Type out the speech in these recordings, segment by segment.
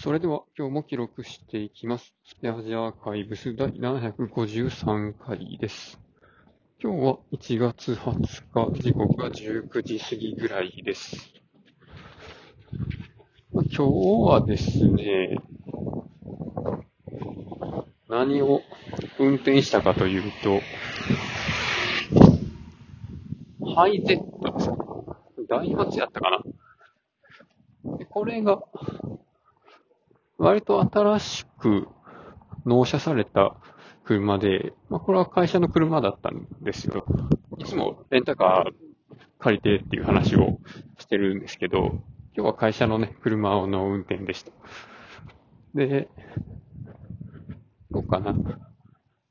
それでは今日も記録していきます。スペアジアーカイブス第753回です。今日は1月20日、時刻が19時過ぎぐらいです。まあ今日はですね、何を運転したかというと、ハイゼットですダイハツやったかなこれが、割と新しく納車された車で、まあ、これは会社の車だったんですよ。いつもレンタカー借りてっていう話をしてるんですけど、今日は会社のね、車の運転でした。で、どうかな。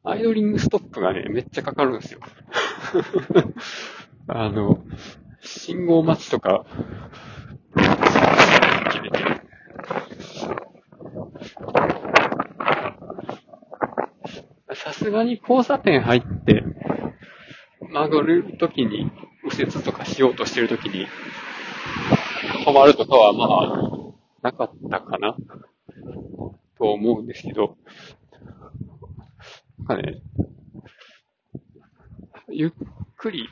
アイドリングストップがね、めっちゃかかるんですよ。あの、信号待ちとか、切れてるさすがに交差点入って、曲がるときに、右折とかしようとしてるときに、止まるとかはまあ、なかったかな、と思うんですけど、なんかね、ゆっくり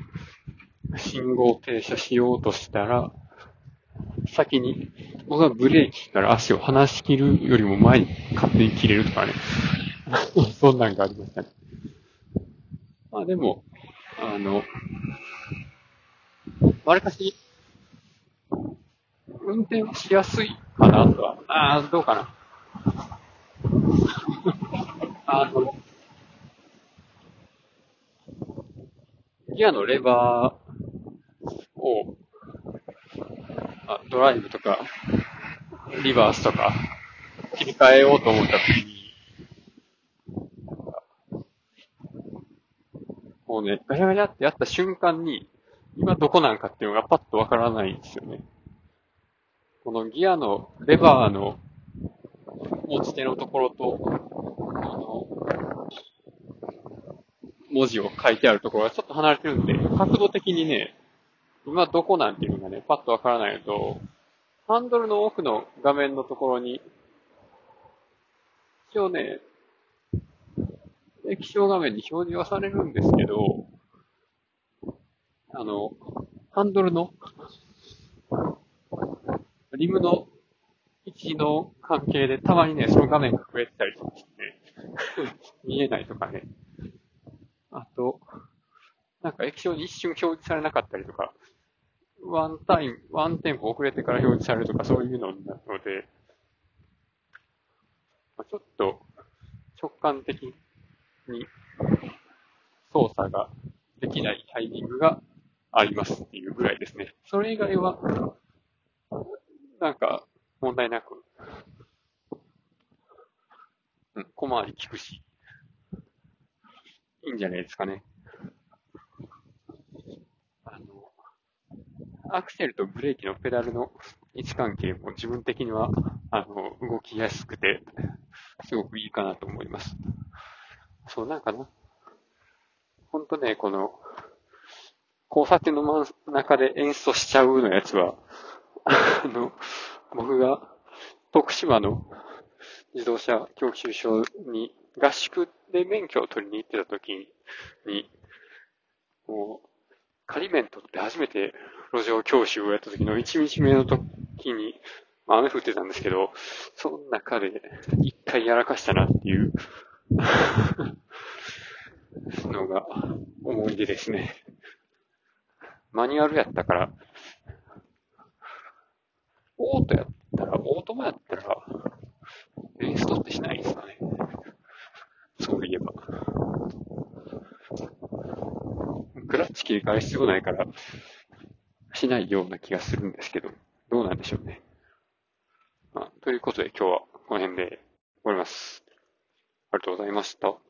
信号停車しようとしたら、先に、僕はブレーキから足を離し切るよりも前に勝手に切れるとかね。そんなんがありましたね。まあでも、あの、わりかし、運転はしやすいかなとは、ああ、どうかな。あの、ギアのレバーを、あドライブとか、リバースとか、切り替えようと思ったときに、もうね、ガチャガチャってやった瞬間に、今どこなんかっていうのがパッとわからないんですよね。このギアのレバーの持ち手のところと、あの、文字を書いてあるところがちょっと離れてるんで、角度的にね、今どこなんていうのがね、パッとわからないのと、ハンドルの奥の画面のところに、一応ね、液晶画面に表示はされるんですけど、あの、ハンドルの、リムの位置の関係でたまにね、その画面が増えてたりとかして、見えないとかね。あと、なんか液晶に一瞬表示されなかったりとか、ワンタイム、ワンテンポ遅れてから表示されるとかそういうのなので、ちょっと直感的にに操作ができないタイミングがありますっていうぐらいですね。それ以外は、なんか問題なく、うん、小回り効くし、いいんじゃないですかね。あの、アクセルとブレーキのペダルの位置関係も自分的には、あの、動きやすくて、すごくいいかなと思います。そう、なんかな。ほんとね、この、交差点の真ん中で演奏しちゃうのやつは、あの、僕が徳島の自動車教習所に合宿で免許を取りに行ってた時に、もう、仮免取って初めて路上教習をやった時の1日目の時に、まあ雨降ってたんですけど、その中で一回やらかしたなっていうのが思い出ですね。マニュアルやったから、オートやったら、オートマやったら、レーストってしないですかね。そういえば。クラッチ切り替え必要ないから、しないような気がするんですけど、どうなんでしょうね。まあ、ということで今日はこの辺で終わります。ありがとうございました。